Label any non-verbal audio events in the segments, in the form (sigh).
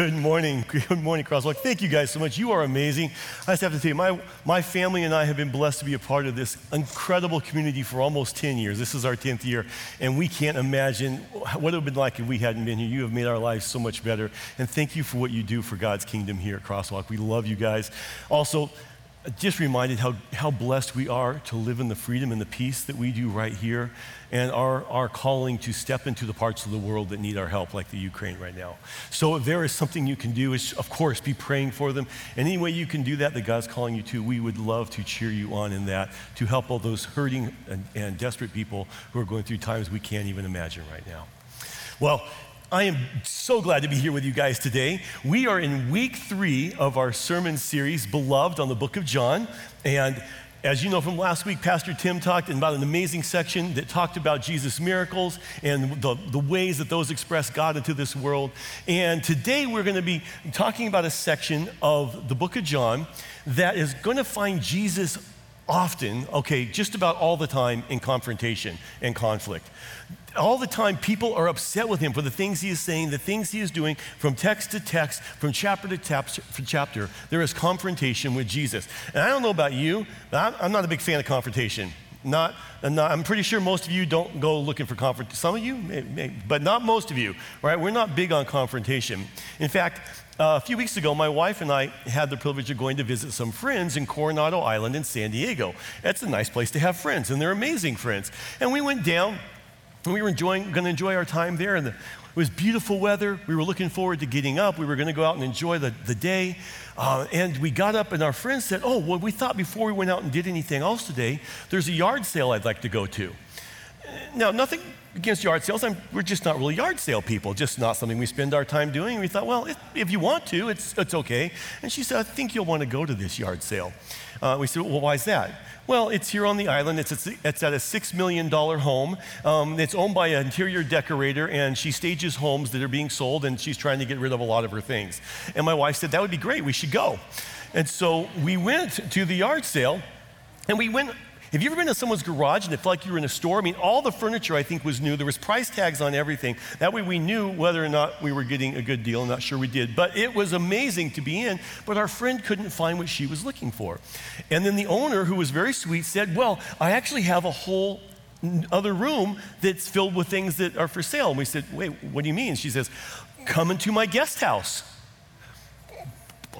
Good morning. Good morning, Crosswalk. Thank you guys so much. You are amazing. I just have to tell you, my, my family and I have been blessed to be a part of this incredible community for almost 10 years. This is our 10th year, and we can't imagine what it would have been like if we hadn't been here. You have made our lives so much better, and thank you for what you do for God's kingdom here at Crosswalk. We love you guys. Also, just reminded how, how blessed we are to live in the freedom and the peace that we do right here and our, our calling to step into the parts of the world that need our help, like the Ukraine right now. So if there is something you can do, is of course be praying for them. Any way you can do that that God's calling you to, we would love to cheer you on in that, to help all those hurting and, and desperate people who are going through times we can't even imagine right now. Well, I am so glad to be here with you guys today. We are in week three of our sermon series, Beloved, on the book of John. And as you know from last week, Pastor Tim talked about an amazing section that talked about Jesus' miracles and the, the ways that those express God into this world. And today we're going to be talking about a section of the book of John that is going to find Jesus often, okay, just about all the time in confrontation and conflict all the time people are upset with him for the things he is saying, the things he is doing, from text to text, from chapter to chapter. There is confrontation with Jesus. And I don't know about you, but I'm not a big fan of confrontation. Not, not, I'm pretty sure most of you don't go looking for confrontation. Some of you, maybe, but not most of you, right? We're not big on confrontation. In fact, uh, a few weeks ago, my wife and I had the privilege of going to visit some friends in Coronado Island in San Diego. That's a nice place to have friends, and they're amazing friends. And we went down and we were enjoying, going to enjoy our time there. And the, it was beautiful weather. We were looking forward to getting up. We were going to go out and enjoy the, the day. Uh, and we got up, and our friend said, Oh, well, we thought before we went out and did anything else today, there's a yard sale I'd like to go to. Now, nothing against yard sales. I'm, we're just not really yard sale people, just not something we spend our time doing. We thought, well, if, if, you want to, it's, it's okay. And she said, I think you'll want to go to this yard sale. Uh, we said, well, why is that? Well, it's here on the island. It's, it's at a $6 million home. Um, it's owned by an interior decorator, and she stages homes that are being sold, and she's trying to get rid of a lot of her things. And my wife said, That would be great. We should go. And so we went to the yard sale, and we went have you ever been to someone's garage and it felt like you were in a store? I mean, all the furniture I think was new. There was price tags on everything. That way we knew whether or not we were getting a good deal. I'm not sure we did. But it was amazing to be in. But our friend couldn't find what she was looking for. And then the owner, who was very sweet, said, Well, I actually have a whole other room that's filled with things that are for sale. And we said, Wait, what do you mean? She says, Come into my guest house.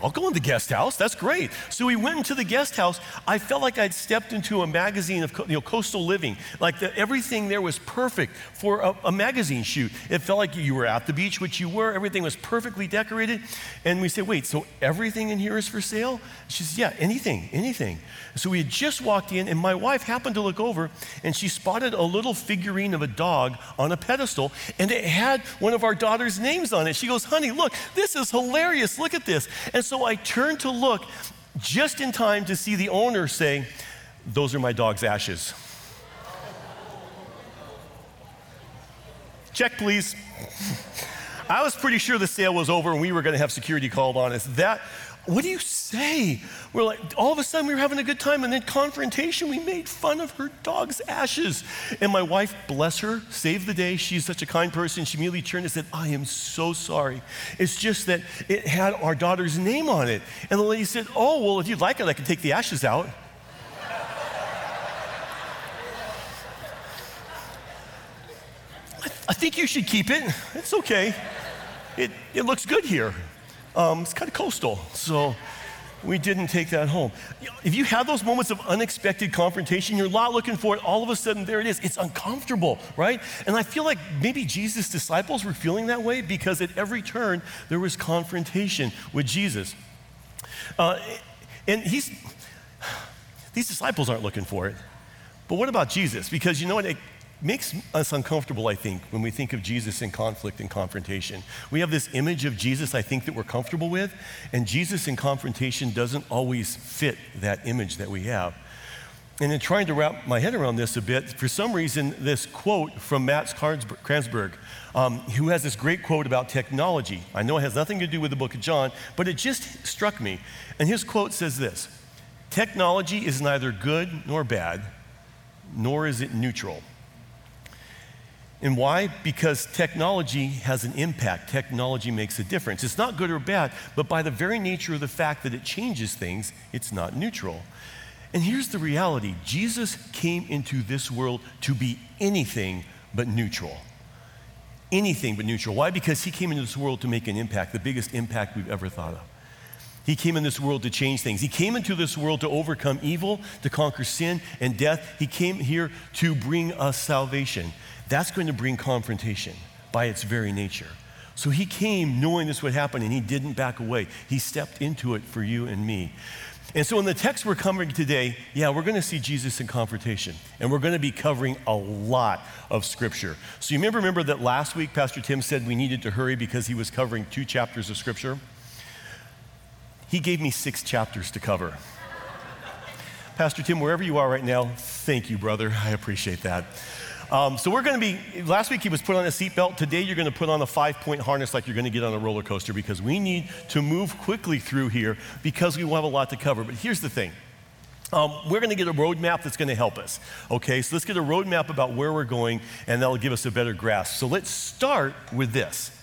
I'll go in the guest house. That's great. So we went into the guest house. I felt like I'd stepped into a magazine of you know, coastal living. Like the, everything there was perfect for a, a, magazine shoot. It felt like you were at the beach, which you were. Everything was perfectly decorated. And we said, wait, so everything in here is for sale? She says, yeah, anything, anything. So we had just walked in, and my wife happened to look over, and she spotted a little figurine of a dog on a pedestal, and it had one of our daughter's names on it. She goes, honey, look, this is hilarious. Look at this. And so I turned to look just in time to see the owner say, Those are my dog's ashes. Check, please. (laughs) I was pretty sure the sale was over and we were going to have security called on us. That what do you say? We're like, all of a sudden we were having a good time, and then confrontation, we made fun of her dog's ashes. And my wife, bless her, saved the day. She's such a kind person. She immediately turned and said, I am so sorry. It's just that it had our daughter's name on it. And the lady said, Oh, well, if you'd like it, I can take the ashes out. I, th- I think you should keep it. It's okay. It, it looks good here. Um, it's kind of coastal, so we didn't take that home. If you have those moments of unexpected confrontation, you're not looking for it, all of a sudden there it is. It's uncomfortable, right? And I feel like maybe Jesus' disciples were feeling that way because at every turn there was confrontation with Jesus. Uh, and he's, these disciples aren't looking for it. But what about Jesus? Because you know what? It, makes us uncomfortable, I think, when we think of Jesus in conflict and confrontation. We have this image of Jesus, I think, that we're comfortable with, and Jesus in confrontation doesn't always fit that image that we have. And in trying to wrap my head around this a bit, for some reason, this quote from Matt Kranzberg, um, who has this great quote about technology. I know it has nothing to do with the book of John, but it just struck me. And his quote says this Technology is neither good nor bad, nor is it neutral. And why? Because technology has an impact. Technology makes a difference. It's not good or bad, but by the very nature of the fact that it changes things, it's not neutral. And here's the reality Jesus came into this world to be anything but neutral. Anything but neutral. Why? Because he came into this world to make an impact, the biggest impact we've ever thought of. He came in this world to change things. He came into this world to overcome evil, to conquer sin and death. He came here to bring us salvation. That's going to bring confrontation by its very nature. So he came knowing this would happen and he didn't back away. He stepped into it for you and me. And so, in the text we're covering today, yeah, we're going to see Jesus in confrontation. And we're going to be covering a lot of scripture. So, you remember, remember that last week Pastor Tim said we needed to hurry because he was covering two chapters of scripture? He gave me six chapters to cover. (laughs) Pastor Tim, wherever you are right now, thank you, brother. I appreciate that. Um, so we're going to be, last week he was put on a seatbelt. Today you're going to put on a five point harness like you're going to get on a roller coaster because we need to move quickly through here because we will have a lot to cover. But here's the thing. Um, we're going to get a roadmap that's going to help us. Okay, so let's get a roadmap about where we're going, and that'll give us a better grasp. So let's start with this.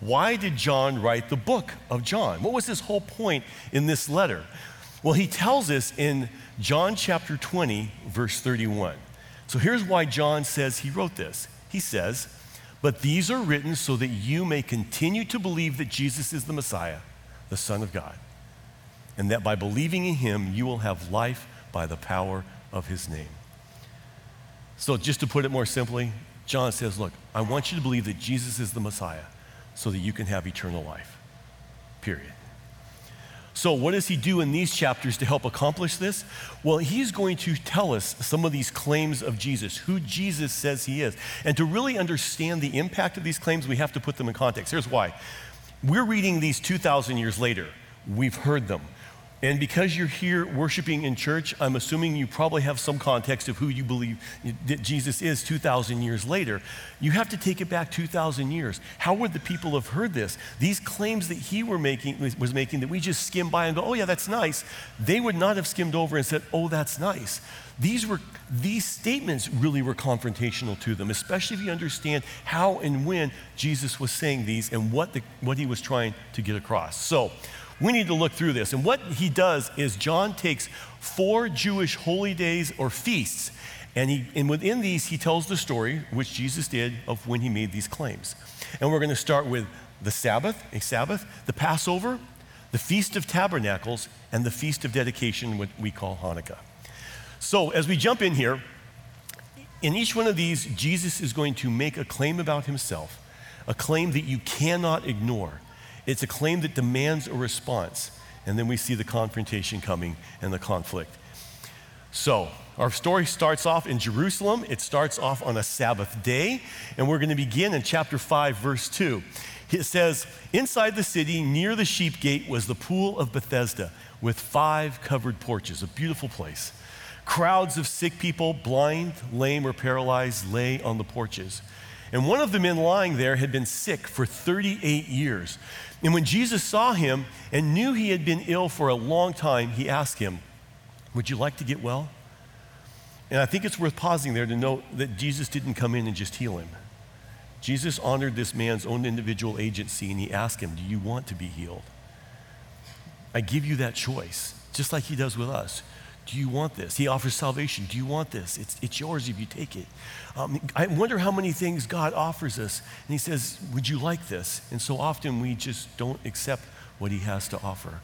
Why did John write the book of John? What was his whole point in this letter? Well, he tells us in John chapter 20, verse 31. So here's why John says he wrote this. He says, But these are written so that you may continue to believe that Jesus is the Messiah, the Son of God, and that by believing in him, you will have life by the power of his name. So, just to put it more simply, John says, Look, I want you to believe that Jesus is the Messiah so that you can have eternal life. Period. So, what does he do in these chapters to help accomplish this? Well, he's going to tell us some of these claims of Jesus, who Jesus says he is. And to really understand the impact of these claims, we have to put them in context. Here's why. We're reading these 2,000 years later, we've heard them. And because you're here worshiping in church, I'm assuming you probably have some context of who you believe that Jesus is 2,000 years later. You have to take it back 2,000 years. How would the people have heard this? These claims that he were making, was making that we just skim by and go, oh, yeah, that's nice. They would not have skimmed over and said, oh, that's nice. These, were, these statements really were confrontational to them, especially if you understand how and when Jesus was saying these and what, the, what he was trying to get across. So, we need to look through this. And what he does is John takes four Jewish holy days or feasts, and, he, and within these, he tells the story, which Jesus did, of when he made these claims. And we're going to start with the Sabbath, a Sabbath, the Passover, the Feast of Tabernacles, and the Feast of Dedication, what we call Hanukkah. So as we jump in here, in each one of these, Jesus is going to make a claim about himself, a claim that you cannot ignore. It's a claim that demands a response. And then we see the confrontation coming and the conflict. So, our story starts off in Jerusalem. It starts off on a Sabbath day. And we're going to begin in chapter 5, verse 2. It says, Inside the city, near the sheep gate, was the pool of Bethesda with five covered porches, a beautiful place. Crowds of sick people, blind, lame, or paralyzed, lay on the porches. And one of the men lying there had been sick for 38 years. And when Jesus saw him and knew he had been ill for a long time, he asked him, Would you like to get well? And I think it's worth pausing there to note that Jesus didn't come in and just heal him. Jesus honored this man's own individual agency and he asked him, Do you want to be healed? I give you that choice, just like he does with us. Do you want this? He offers salvation. Do you want this? It's, it's yours if you take it. Um, I wonder how many things God offers us. And He says, Would you like this? And so often we just don't accept what He has to offer.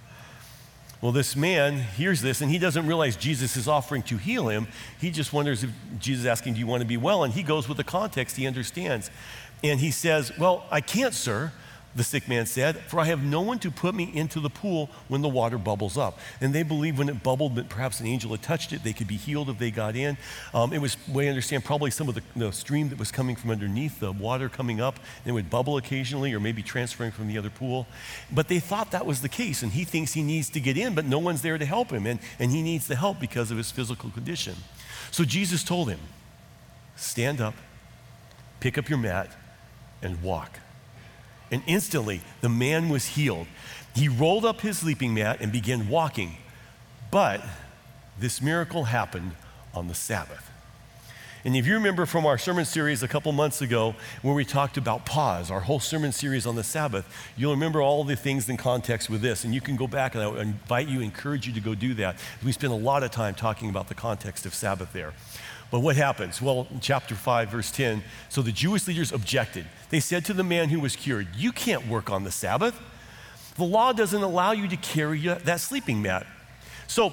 Well, this man hears this and he doesn't realize Jesus is offering to heal him. He just wonders if Jesus is asking, Do you want to be well? And he goes with the context he understands. And he says, Well, I can't, sir the sick man said, For I have no one to put me into the pool when the water bubbles up. And they believed when it bubbled that perhaps an angel had touched it, they could be healed if they got in. Um, it was, we understand, probably some of the, the, stream that was coming from underneath, the water coming up, and it would bubble occasionally or maybe transferring from the other pool. But they thought that was the case, and he thinks he needs to get in, but no one's there to help him, and, and he needs the help because of his physical condition. So Jesus told him, Stand up, pick up your mat, and walk. And instantly, the man was healed. He rolled up his sleeping mat and began walking. But this miracle happened on the Sabbath. And if you remember from our sermon series a couple months ago, where we talked about pause, our whole sermon series on the Sabbath, you'll remember all the things in context with this. And you can go back, and I invite you, encourage you to go do that. We spent a lot of time talking about the context of Sabbath there. But what happens? Well, in chapter 5, verse 10, so the Jewish leaders objected. They said to the man who was cured, You can't work on the Sabbath. The law doesn't allow you to carry that sleeping mat. So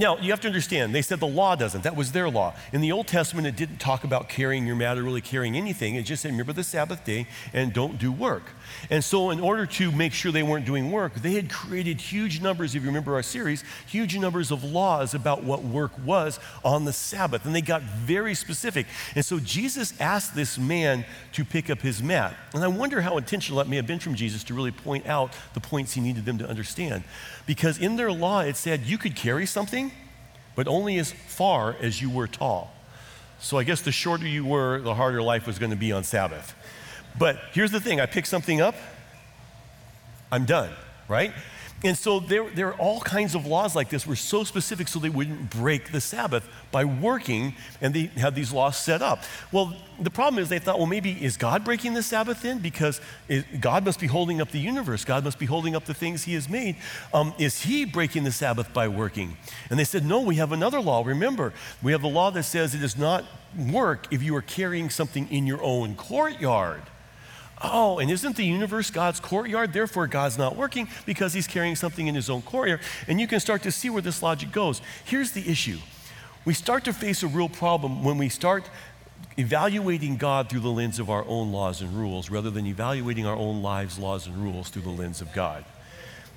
now, you have to understand, they said the law doesn't. That was their law. In the Old Testament, it didn't talk about carrying your mat or really carrying anything. It just said, remember the Sabbath day and don't do work. And so, in order to make sure they weren't doing work, they had created huge numbers, if you remember our series, huge numbers of laws about what work was on the Sabbath. And they got very specific. And so, Jesus asked this man to pick up his mat. And I wonder how intentional that may have been from Jesus to really point out the points he needed them to understand. Because in their law, it said you could carry something, but only as far as you were tall. So I guess the shorter you were, the harder life was going to be on Sabbath. But here's the thing I pick something up, I'm done, right? And so there, there are all kinds of laws like this were so specific so they wouldn't break the Sabbath by working, and they had these laws set up. Well, the problem is they thought, well, maybe is God breaking the Sabbath then? Because it, God must be holding up the universe. God must be holding up the things He has made. Um, is He breaking the Sabbath by working? And they said, no, we have another law. Remember, we have the law that says it does not work if you are carrying something in your own courtyard. Oh, and isn't the universe God's courtyard? Therefore, God's not working because he's carrying something in his own courtyard. And you can start to see where this logic goes. Here's the issue we start to face a real problem when we start evaluating God through the lens of our own laws and rules rather than evaluating our own lives, laws, and rules through the lens of God.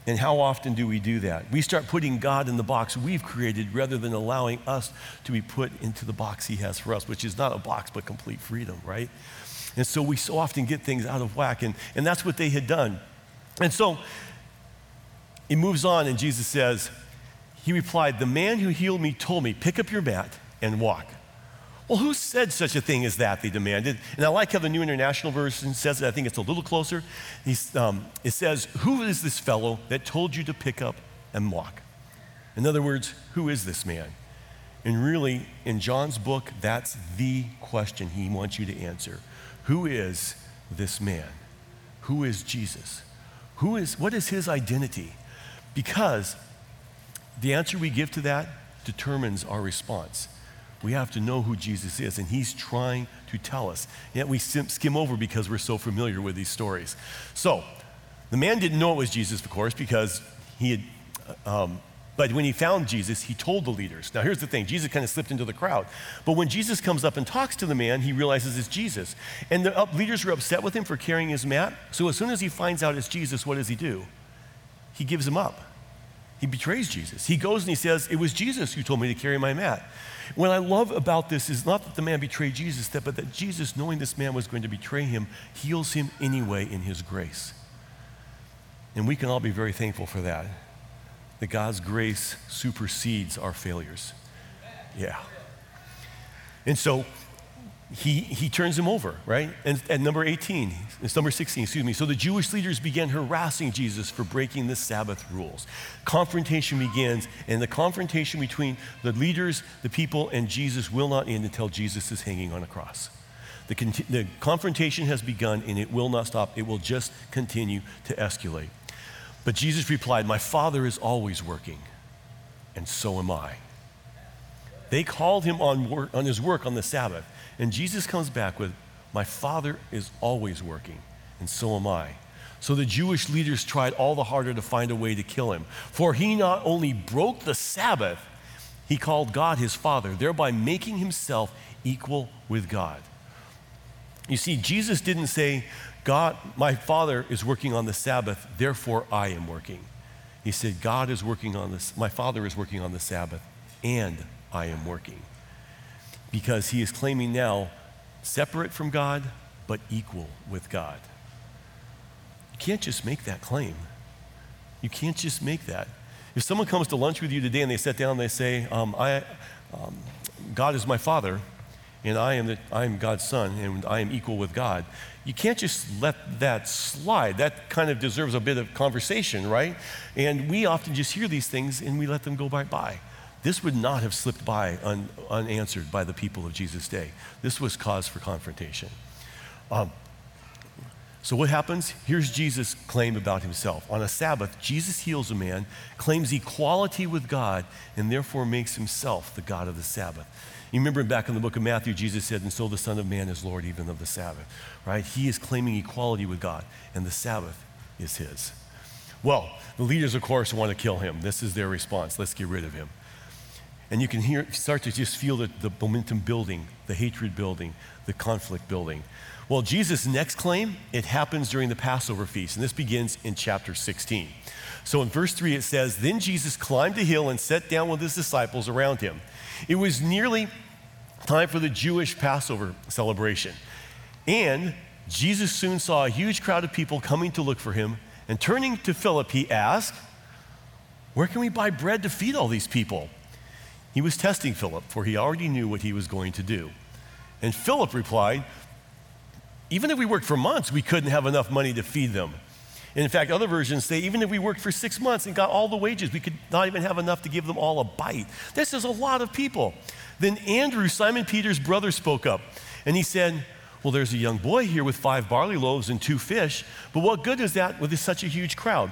And how often do we do that? We start putting God in the box we've created rather than allowing us to be put into the box He has for us, which is not a box but complete freedom, right? And so we so often get things out of whack, and, and that's what they had done. And so he moves on, and Jesus says, He replied, The man who healed me told me, Pick up your mat and walk. Well, who said such a thing as that? They demanded. And I like how the New International Version says it. I think it's a little closer. Um, it says, Who is this fellow that told you to pick up and walk? In other words, who is this man? And really, in John's book, that's the question he wants you to answer. Who is this man? Who is Jesus? Who is, what is his identity? Because the answer we give to that determines our response. We have to know who Jesus is, and he's trying to tell us. Yet we skim over because we're so familiar with these stories. So, the man didn't know it was Jesus, of course, because he had um, but when he found Jesus, he told the leaders. Now, here's the thing Jesus kind of slipped into the crowd. But when Jesus comes up and talks to the man, he realizes it's Jesus. And the leaders are upset with him for carrying his mat. So as soon as he finds out it's Jesus, what does he do? He gives him up. He betrays Jesus. He goes and he says, It was Jesus who told me to carry my mat. What I love about this is not that the man betrayed Jesus, but that Jesus, knowing this man was going to betray him, heals him anyway in his grace. And we can all be very thankful for that that God's grace supersedes our failures. Yeah. And so he, he turns him over, right? And at number 18, it's number 16, excuse me. So the Jewish leaders began harassing Jesus for breaking the Sabbath rules. Confrontation begins, and the confrontation between the leaders, the people, and Jesus will not end until Jesus is hanging on a cross. The, the confrontation has begun, and it will not stop. It will just continue to escalate. But Jesus replied, My Father is always working, and so am I. They called him on, work, on his work on the Sabbath, and Jesus comes back with, My Father is always working, and so am I. So the Jewish leaders tried all the harder to find a way to kill him. For he not only broke the Sabbath, he called God his Father, thereby making himself equal with God. You see, Jesus didn't say, God, my Father is working on the Sabbath, therefore I am working. He said, God is working on this, my Father is working on the Sabbath, and I am working. Because he is claiming now, separate from God, but equal with God. You can't just make that claim. You can't just make that. If someone comes to lunch with you today and they sit down and they say, um, I, um, God is my Father, and I am, the, I am God's son, and I am equal with God. You can't just let that slide. That kind of deserves a bit of conversation, right? And we often just hear these things and we let them go by. by. this would not have slipped by un, unanswered by the people of Jesus' day. This was cause for confrontation. Um, so, what happens? Here's Jesus' claim about himself. On a Sabbath, Jesus heals a man, claims equality with God, and therefore makes himself the God of the Sabbath. You remember back in the book of Matthew, Jesus said, And so the Son of Man is Lord even of the Sabbath, right? He is claiming equality with God, and the Sabbath is his. Well, the leaders, of course, want to kill him. This is their response. Let's get rid of him. And you can hear, start to just feel the, the momentum building, the hatred building, the conflict building. Well, Jesus' next claim, it happens during the Passover feast, and this begins in chapter 16. So in verse 3, it says, Then Jesus climbed a hill and sat down with his disciples around him. It was nearly time for the Jewish Passover celebration. And Jesus soon saw a huge crowd of people coming to look for him, and turning to Philip, he asked, Where can we buy bread to feed all these people? He was testing Philip, for he already knew what he was going to do. And Philip replied, even if we worked for months, we couldn't have enough money to feed them. In fact, other versions say even if we worked for six months and got all the wages, we could not even have enough to give them all a bite. This is a lot of people. Then Andrew, Simon Peter's brother, spoke up and he said, Well, there's a young boy here with five barley loaves and two fish, but what good is that with such a huge crowd?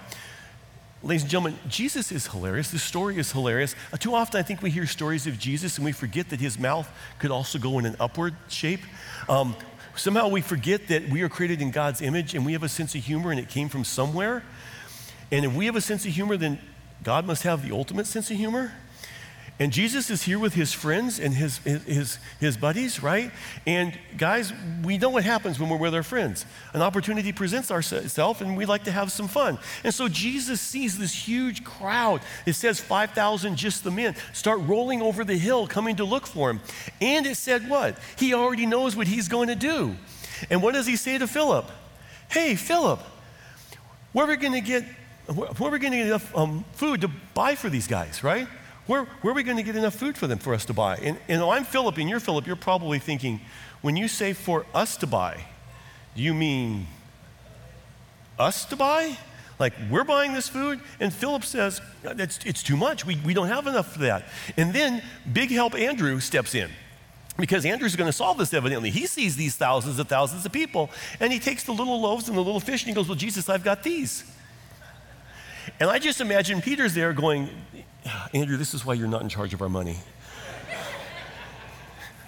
Ladies and gentlemen, Jesus is hilarious. This story is hilarious. Uh, too often, I think we hear stories of Jesus and we forget that his mouth could also go in an upward shape. Um, Somehow we forget that we are created in God's image and we have a sense of humor and it came from somewhere. And if we have a sense of humor, then God must have the ultimate sense of humor. And Jesus is here with his friends and his, his, his buddies, right? And guys, we know what happens when we're with our friends. An opportunity presents itself and we like to have some fun. And so Jesus sees this huge crowd. It says 5,000 just the men start rolling over the hill coming to look for him. And it said what? He already knows what he's going to do. And what does he say to Philip? Hey, Philip, where are we going to get, where we going to get enough um, food to buy for these guys, right? Where, where are we going to get enough food for them for us to buy? And, and I'm Philip and you're Philip, you're probably thinking, when you say for us to buy, do you mean us to buy? Like, we're buying this food? And Philip says, it's, it's too much. We, we don't have enough for that. And then big help Andrew steps in because Andrew's going to solve this evidently. He sees these thousands and thousands of people, and he takes the little loaves and the little fish, and he goes, Well, Jesus, I've got these. And I just imagine Peter's there going, Andrew, this is why you're not in charge of our money.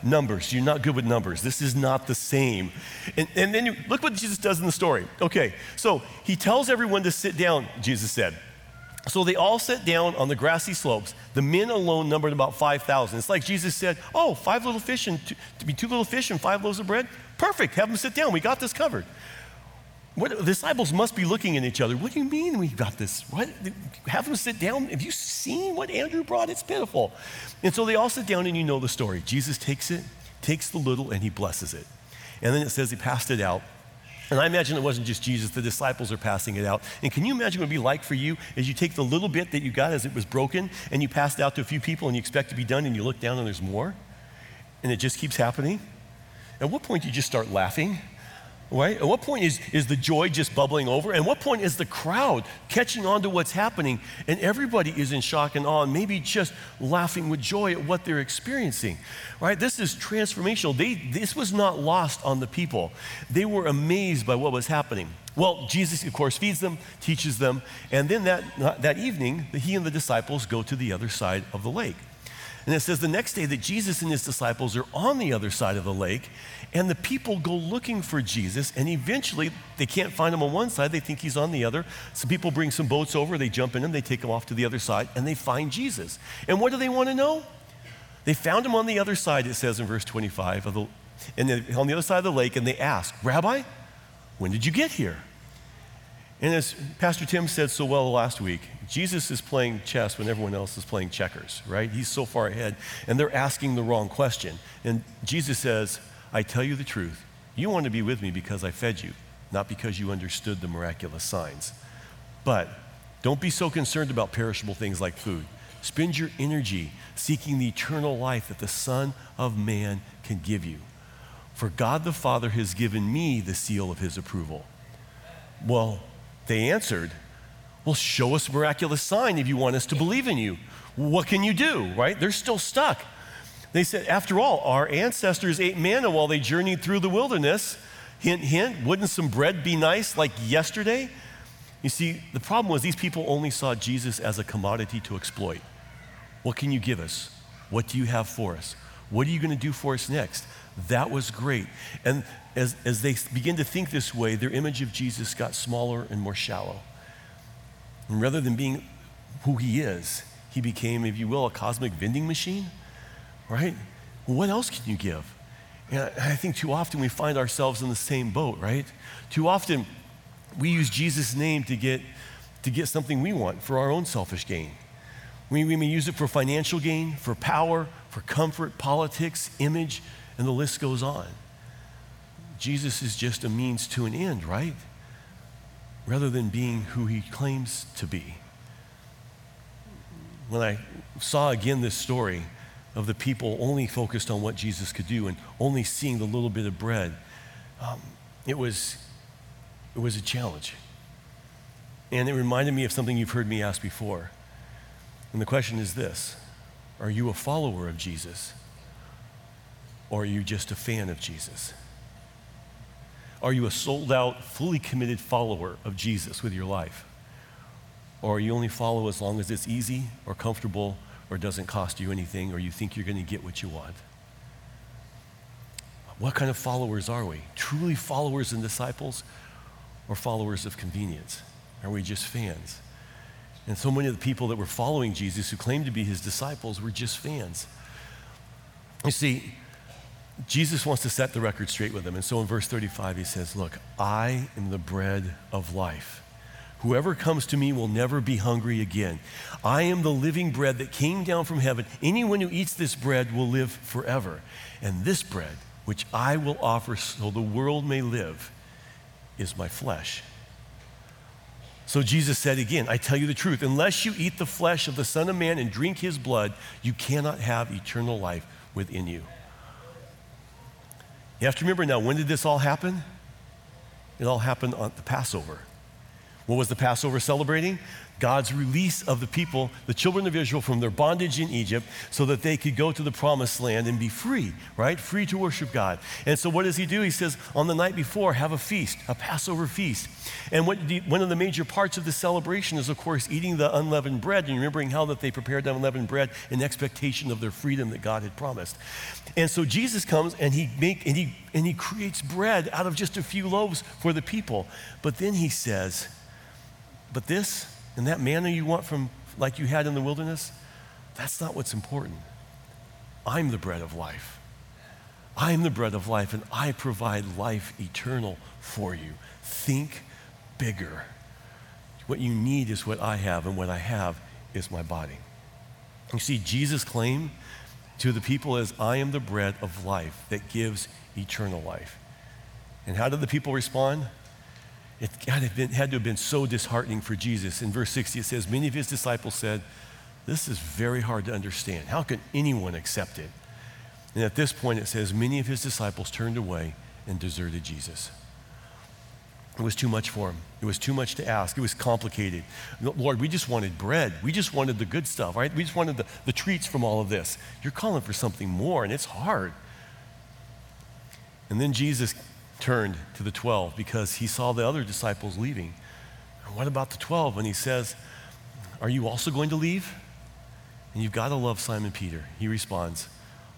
numbers, you're not good with numbers. This is not the same. And, and then you, look what Jesus does in the story. Okay, so he tells everyone to sit down, Jesus said. So they all sat down on the grassy slopes. The men alone numbered about 5,000. It's like Jesus said, Oh, five little fish and two, to be two little fish and five loaves of bread? Perfect. Have them sit down. We got this covered. What, the disciples must be looking at each other. What do you mean we've got this? What? Have them sit down. Have you seen what Andrew brought? It's pitiful. And so they all sit down, and you know the story. Jesus takes it, takes the little, and he blesses it. And then it says he passed it out. And I imagine it wasn't just Jesus, the disciples are passing it out. And can you imagine what it would be like for you as you take the little bit that you got as it was broken and you pass it out to a few people and you expect to be done and you look down and there's more? And it just keeps happening? At what point do you just start laughing? Right? At what point is, is the joy just bubbling over? And what point is the crowd catching on to what's happening and everybody is in shock and awe and maybe just laughing with joy at what they're experiencing? Right? This is transformational. They, this was not lost on the people. They were amazed by what was happening. Well, Jesus, of course, feeds them, teaches them, and then that, that evening, he and the disciples go to the other side of the lake. And it says the next day that Jesus and his disciples are on the other side of the lake, and the people go looking for Jesus, and eventually they can't find him on one side, they think he's on the other. Some people bring some boats over, they jump in them, they take him off to the other side, and they find Jesus. And what do they want to know? They found him on the other side, it says in verse 25, of the, and on the other side of the lake, and they ask, Rabbi, when did you get here? And as Pastor Tim said so well last week, Jesus is playing chess when everyone else is playing checkers, right? He's so far ahead, and they're asking the wrong question. And Jesus says, I tell you the truth. You want to be with me because I fed you, not because you understood the miraculous signs. But don't be so concerned about perishable things like food. Spend your energy seeking the eternal life that the Son of Man can give you. For God the Father has given me the seal of his approval. Well, they answered, Well, show us a miraculous sign if you want us to believe in you. What can you do, right? They're still stuck. They said, After all, our ancestors ate manna while they journeyed through the wilderness. Hint, hint, wouldn't some bread be nice like yesterday? You see, the problem was these people only saw Jesus as a commodity to exploit. What can you give us? What do you have for us? What are you going to do for us next? That was great. And as, as they begin to think this way, their image of Jesus got smaller and more shallow. And rather than being who he is, he became, if you will, a cosmic vending machine, right? What else can you give? And I think too often we find ourselves in the same boat, right? Too often we use Jesus' name to get, to get something we want for our own selfish gain. We, we may use it for financial gain, for power, for comfort, politics, image, and the list goes on. Jesus is just a means to an end, right? Rather than being who he claims to be. When I saw again this story of the people only focused on what Jesus could do and only seeing the little bit of bread, um, it, was, it was a challenge. And it reminded me of something you've heard me ask before. And the question is this Are you a follower of Jesus? Or are you just a fan of Jesus? Are you a sold out, fully committed follower of Jesus with your life? Or you only follow as long as it's easy or comfortable or doesn't cost you anything or you think you're going to get what you want? What kind of followers are we? Truly followers and disciples or followers of convenience? Are we just fans? And so many of the people that were following Jesus who claimed to be his disciples were just fans. You see, Jesus wants to set the record straight with them. And so in verse 35, he says, Look, I am the bread of life. Whoever comes to me will never be hungry again. I am the living bread that came down from heaven. Anyone who eats this bread will live forever. And this bread, which I will offer so the world may live, is my flesh. So Jesus said again, I tell you the truth, unless you eat the flesh of the Son of Man and drink his blood, you cannot have eternal life within you. You have to remember now, when did this all happen? It all happened on the Passover. What was the Passover celebrating? God's release of the people, the children of Israel, from their bondage in Egypt so that they could go to the promised land and be free, right? Free to worship God. And so, what does he do? He says, on the night before, have a feast, a Passover feast. And what one of the major parts of the celebration is, of course, eating the unleavened bread and remembering how that they prepared the unleavened bread in expectation of their freedom that God had promised. And so, Jesus comes and he, make, and he, and he creates bread out of just a few loaves for the people. But then he says, but this and that manna you want from like you had in the wilderness, that's not what's important. I'm the bread of life. I am the bread of life, and I provide life eternal for you. Think bigger. What you need is what I have, and what I have is my body. You see, Jesus' claim to the people is, I am the bread of life that gives eternal life. And how did the people respond? It had to have been so disheartening for Jesus. In verse 60, it says, Many of his disciples said, This is very hard to understand. How can anyone accept it? And at this point, it says, Many of his disciples turned away and deserted Jesus. It was too much for him. It was too much to ask. It was complicated. Lord, we just wanted bread. We just wanted the good stuff, right? We just wanted the, the treats from all of this. You're calling for something more, and it's hard. And then Jesus turned to the 12 because he saw the other disciples leaving. What about the 12? And he says, Are you also going to leave? And you've got to love Simon Peter. He responds,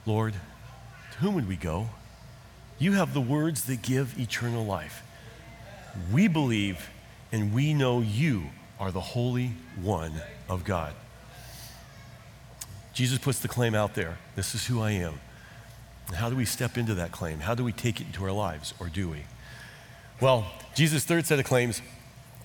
Lord, to whom would we go? You have the words that give eternal life. We believe and we know you are the Holy One of God. Jesus puts the claim out there this is who I am. How do we step into that claim? How do we take it into our lives, or do we? Well, Jesus' third set of claims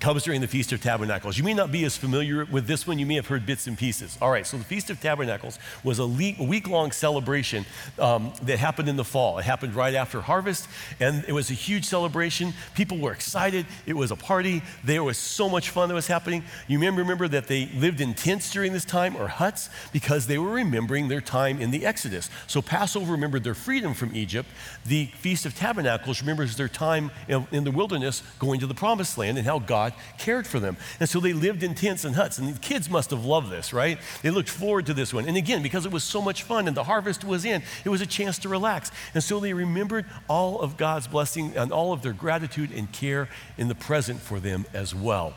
comes during the Feast of Tabernacles. You may not be as familiar with this one, you may have heard bits and pieces. All right, so the Feast of Tabernacles was a week long celebration um, that happened in the fall. It happened right after harvest, and it was a huge celebration. People were excited, it was a party, there was so much fun that was happening. You may remember that they lived in tents during this time or huts because they were remembering their time in the Exodus. So Passover remembered their freedom from Egypt, the Feast of Tabernacles remembers their time in, in the wilderness going to the promised land and how God God cared for them. And so they lived in tents and huts. And the kids must have loved this, right? They looked forward to this one. And again, because it was so much fun and the harvest was in, it was a chance to relax. And so they remembered all of God's blessing and all of their gratitude and care in the present for them as well.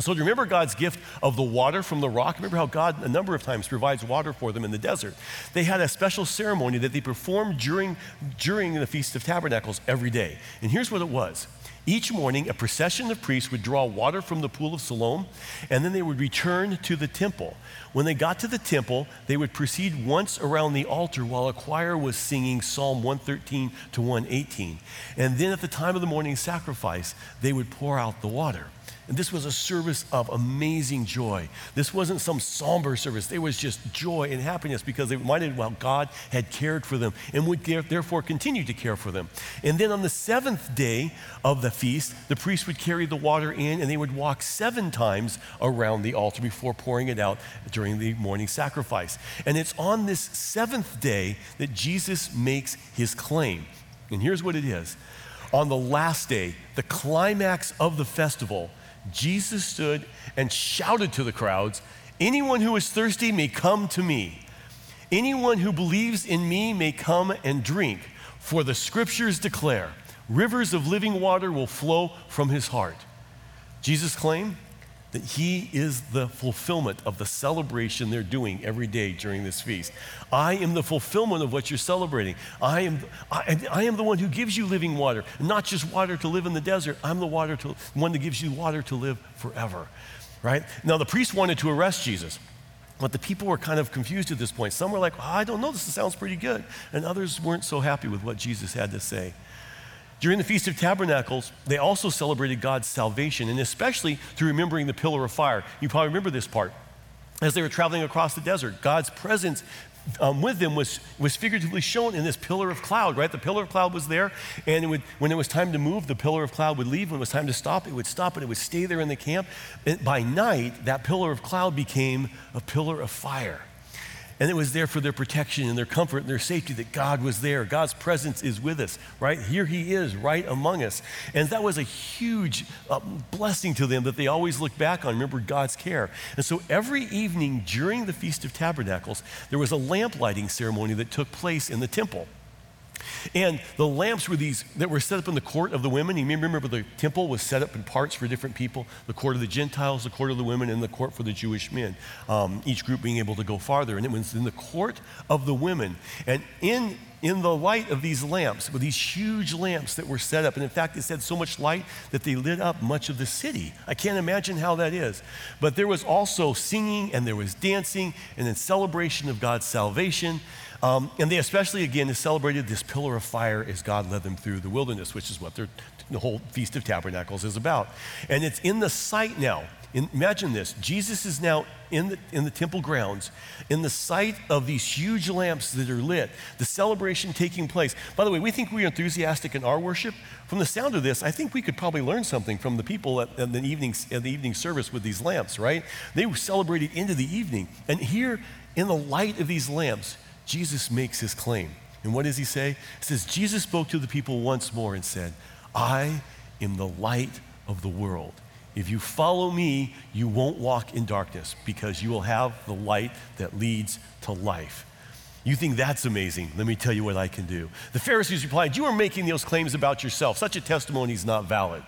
So, do you remember God's gift of the water from the rock? Remember how God, a number of times, provides water for them in the desert? They had a special ceremony that they performed during, during the Feast of Tabernacles every day. And here's what it was each morning, a procession of priests would draw water from the pool of Siloam, and then they would return to the temple. When they got to the temple, they would proceed once around the altar while a choir was singing Psalm 113 to 118. And then at the time of the morning sacrifice, they would pour out the water. And this was a service of amazing joy. This wasn't some somber service. There was just joy and happiness because they reminded how God had cared for them and would therefore continue to care for them. And then on the seventh day of the feast, the priest would carry the water in and they would walk seven times around the altar before pouring it out during the morning sacrifice. And it's on this seventh day that Jesus makes his claim. And here's what it is. On the last day, the climax of the festival, Jesus stood and shouted to the crowds, Anyone who is thirsty may come to me. Anyone who believes in me may come and drink, for the scriptures declare rivers of living water will flow from his heart. Jesus claimed that he is the fulfillment of the celebration they're doing every day during this feast. I am the fulfillment of what you're celebrating. I am, I, I, am the one who gives you living water, not just water to live in the desert. I'm the water to, one that gives you water to live forever. Right? Now, the priest wanted to arrest Jesus. But the people were kind of confused at this point. Some were like, oh, I don't know, this sounds pretty good. And others weren't so happy with what Jesus had to say. During the Feast of Tabernacles, they also celebrated God's salvation, and especially through remembering the pillar of fire. You probably remember this part. As they were traveling across the desert, God's presence um, with them was, was figuratively shown in this pillar of cloud, right? The pillar of cloud was there, and it would, when it was time to move, the pillar of cloud would leave. When it was time to stop, it would stop, and it would stay there in the camp. And by night, that pillar of cloud became a pillar of fire. And it was there for their protection and their comfort and their safety that God was there. God's presence is with us, right? Here He is, right among us. And that was a huge uh, blessing to them that they always looked back on, remember God's care. And so every evening during the Feast of Tabernacles, there was a lamp lighting ceremony that took place in the temple. And the lamps were these that were set up in the court of the women. You may remember the temple was set up in parts for different people the court of the Gentiles, the court of the women, and the court for the Jewish men, um, each group being able to go farther. And it was in the court of the women. And in in the light of these lamps, with these huge lamps that were set up. And in fact, it said so much light that they lit up much of the city. I can't imagine how that is. But there was also singing and there was dancing and then celebration of God's salvation. Um, and they especially, again, celebrated this pillar of fire as God led them through the wilderness, which is what the whole Feast of Tabernacles is about. And it's in the sight now. In, imagine this Jesus is now in the, in the temple grounds, in the sight of these huge lamps that are lit, the celebration taking place. By the way, we think we're enthusiastic in our worship. From the sound of this, I think we could probably learn something from the people at, at the, evening, at the evening service with these lamps, right? They were celebrating into the evening. And here, in the light of these lamps, Jesus makes his claim. And what does he say? He says, Jesus spoke to the people once more and said, I am the light of the world. If you follow me, you won't walk in darkness because you will have the light that leads to life. You think that's amazing? Let me tell you what I can do. The Pharisees replied, You are making those claims about yourself. Such a testimony is not valid.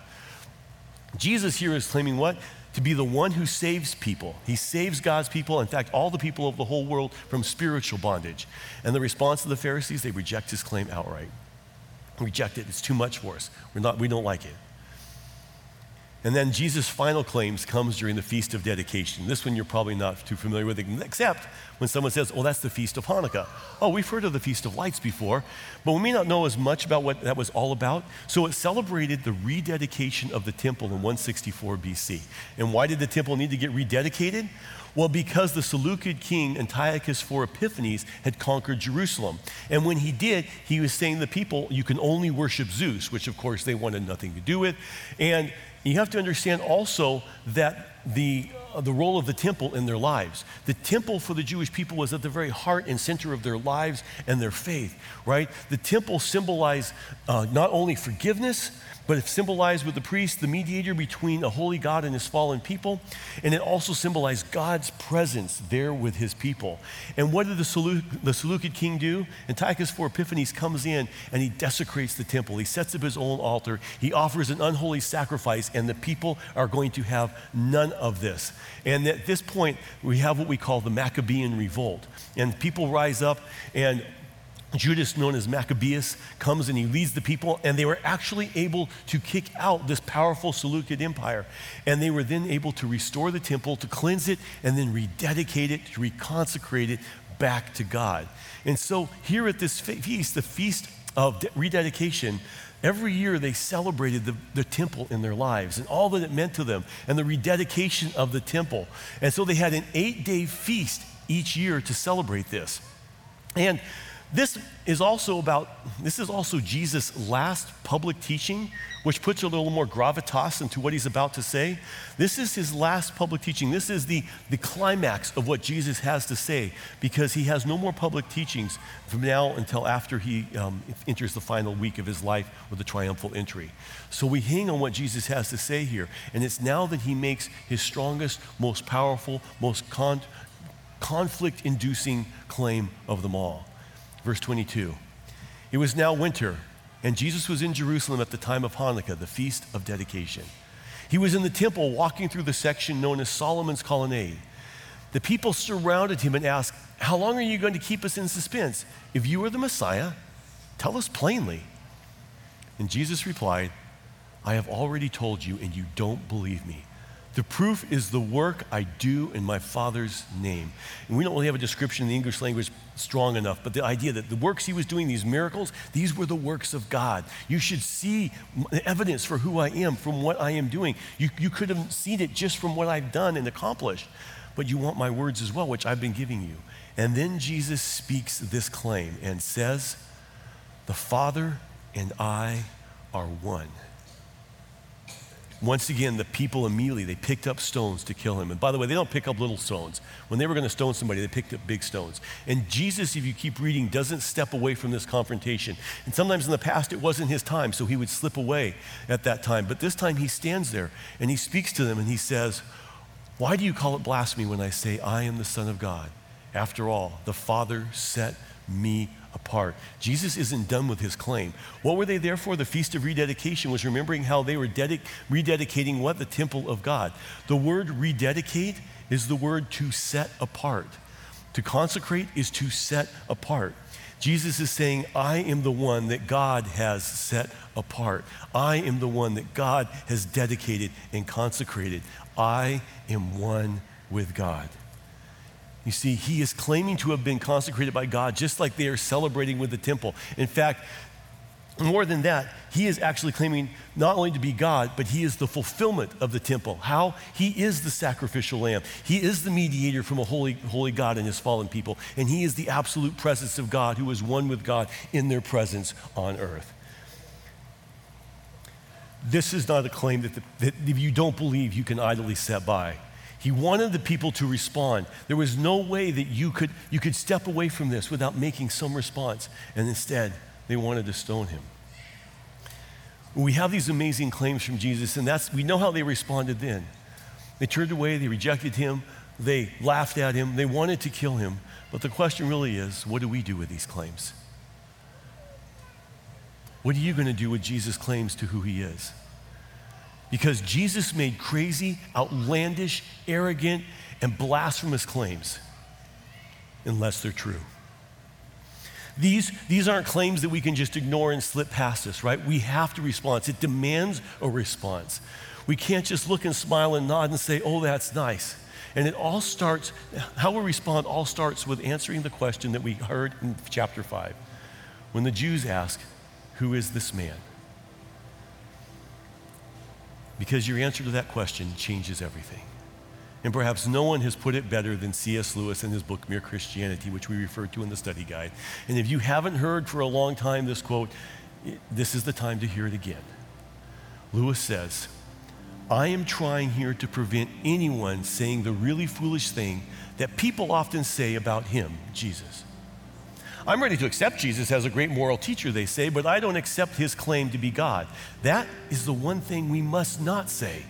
Jesus here is claiming what? to be the one who saves people. He saves God's people, in fact, all the people of the whole world from spiritual bondage. And the response of the Pharisees, they reject his claim outright. Reject it. It's too much for us. We're not, we don't like it. And then Jesus' final claims comes during the Feast of Dedication. This one you're probably not too familiar with, except when someone says, "Oh, that's the Feast of Hanukkah." Oh, we've heard of the Feast of Lights before, but we may not know as much about what that was all about. So it celebrated the rededication of the temple in 164 BC. And why did the temple need to get rededicated? Well, because the Seleucid king Antiochus IV Epiphanes had conquered Jerusalem. And when he did, he was saying to the people, you can only worship Zeus, which of course they wanted nothing to do with. And you have to understand also that the, uh, the role of the temple in their lives. The temple for the Jewish people was at the very heart and center of their lives and their faith, right? The temple symbolized uh, not only forgiveness, but it symbolized with the priest the mediator between a holy God and his fallen people. And it also symbolized God's presence there with his people. And what did the, Seleucid, the Seleucid king do? Antiochus IV Epiphanes comes in and he desecrates the temple. He sets up his own altar. He offers an unholy sacrifice, and the people are going to have none of this. And at this point, we have what we call the Maccabean revolt. And people rise up and Judas, known as Maccabeus, comes and he leads the people, and they were actually able to kick out this powerful Seleucid empire. And they were then able to restore the temple, to cleanse it, and then rededicate it, to reconsecrate it back to God. And so, here at this feast, the feast of rededication, every year they celebrated the, the temple in their lives and all that it meant to them, and the rededication of the temple. And so, they had an eight day feast each year to celebrate this. And this is also about, this is also Jesus' last public teaching, which puts a little more gravitas into what he's about to say. This is his last public teaching. This is the, the climax of what Jesus has to say because he has no more public teachings from now until after he um, enters the final week of his life with the triumphal entry. So we hang on what Jesus has to say here. And it's now that he makes his strongest, most powerful, most con- conflict inducing claim of them all. Verse 22. It was now winter, and Jesus was in Jerusalem at the time of Hanukkah, the feast of dedication. He was in the temple walking through the section known as Solomon's Colonnade. The people surrounded him and asked, How long are you going to keep us in suspense? If you are the Messiah, tell us plainly. And Jesus replied, I have already told you, and you don't believe me. The proof is the work I do in my Father's name. And we don't really have a description in the English language strong enough, but the idea that the works he was doing, these miracles, these were the works of God. You should see evidence for who I am from what I am doing. You, you could have seen it just from what I've done and accomplished, but you want my words as well, which I've been giving you. And then Jesus speaks this claim and says, The Father and I are one. Once again, the people immediately, they picked up stones to kill him. And by the way, they don't pick up little stones. When they were going to stone somebody, they picked up big stones. And Jesus, if you keep reading, doesn't step away from this confrontation. And sometimes in the past, it wasn't his time, so he would slip away at that time. But this time, he stands there and he speaks to them and he says, Why do you call it blasphemy when I say, I am the Son of God? After all, the Father set me apart. Jesus isn't done with his claim. What were they there for? The Feast of Rededication was remembering how they were dedic- rededicating what? The temple of God. The word rededicate is the word to set apart. To consecrate is to set apart. Jesus is saying, I am the one that God has set apart. I am the one that God has dedicated and consecrated. I am one with God. You see, he is claiming to have been consecrated by God just like they are celebrating with the temple. In fact, more than that, he is actually claiming not only to be God, but he is the fulfillment of the temple. How? He is the sacrificial lamb. He is the mediator from a holy, holy God and his fallen people. And he is the absolute presence of God who is one with God in their presence on earth. This is not a claim that, the, that if you don't believe, you can idly set by. He wanted the people to respond. There was no way that you could, you could step away from this without making some response. And instead, they wanted to stone him. We have these amazing claims from Jesus, and that's, we know how they responded then. They turned away, they rejected him, they laughed at him, they wanted to kill him. But the question really is what do we do with these claims? What are you going to do with Jesus' claims to who he is? Because Jesus made crazy, outlandish, arrogant, and blasphemous claims, unless they're true. These, these aren't claims that we can just ignore and slip past us, right? We have to respond. It demands a response. We can't just look and smile and nod and say, oh, that's nice. And it all starts, how we respond all starts with answering the question that we heard in chapter 5 when the Jews ask, Who is this man? Because your answer to that question changes everything. And perhaps no one has put it better than C.S. Lewis in his book, Mere Christianity, which we referred to in the study guide. And if you haven't heard for a long time this quote, this is the time to hear it again. Lewis says, I am trying here to prevent anyone saying the really foolish thing that people often say about him, Jesus. I'm ready to accept Jesus as a great moral teacher, they say, but I don't accept his claim to be God. That is the one thing we must not say.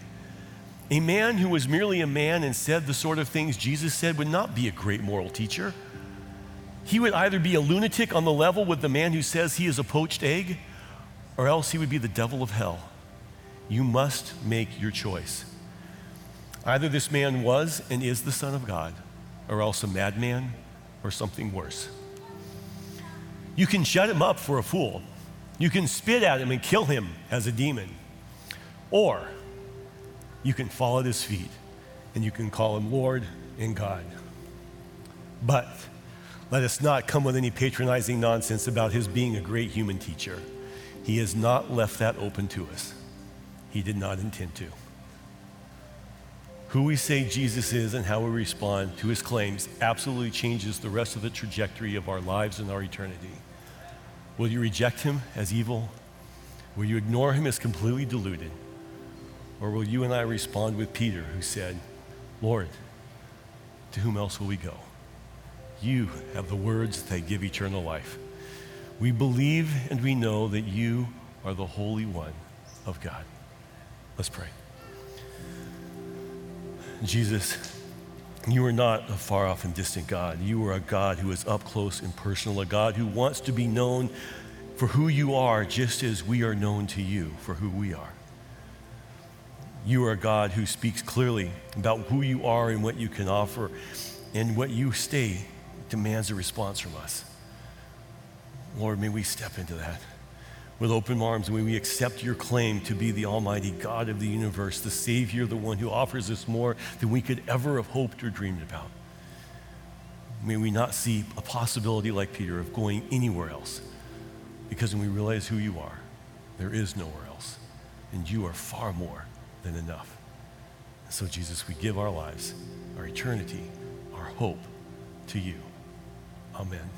A man who was merely a man and said the sort of things Jesus said would not be a great moral teacher. He would either be a lunatic on the level with the man who says he is a poached egg, or else he would be the devil of hell. You must make your choice. Either this man was and is the Son of God, or else a madman or something worse. You can shut him up for a fool. You can spit at him and kill him as a demon. Or you can fall at his feet and you can call him Lord and God. But let us not come with any patronizing nonsense about his being a great human teacher. He has not left that open to us. He did not intend to. Who we say Jesus is and how we respond to his claims absolutely changes the rest of the trajectory of our lives and our eternity. Will you reject him as evil? Will you ignore him as completely deluded? Or will you and I respond with Peter, who said, Lord, to whom else will we go? You have the words that give eternal life. We believe and we know that you are the Holy One of God. Let's pray. Jesus, you are not a far off and distant God. You are a God who is up close and personal, a God who wants to be known for who you are, just as we are known to you for who we are. You are a God who speaks clearly about who you are and what you can offer, and what you say demands a response from us. Lord, may we step into that with open arms. May we accept your claim to be the Almighty God of the universe, the Savior, the one who offers us more than we could ever have hoped or dreamed about. May we not see a possibility like Peter of going anywhere else, because when we realize who you are, there is nowhere else, and you are far more than enough. So, Jesus, we give our lives, our eternity, our hope to you. Amen.